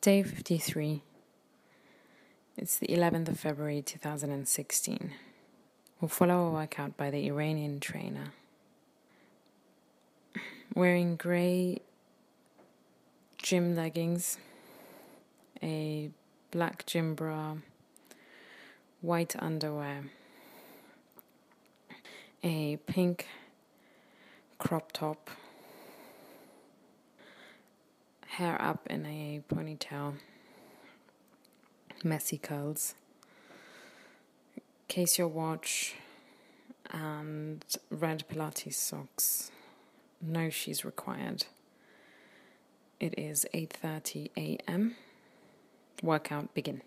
Day 53. It's the 11th of February 2016. We'll follow a workout by the Iranian trainer. Wearing grey gym leggings, a black gym bra, white underwear, a pink crop top hair up in a ponytail, messy curls, Casio watch, and red Pilates socks. No shoes required. It is 8:30 a.m. Workout begin.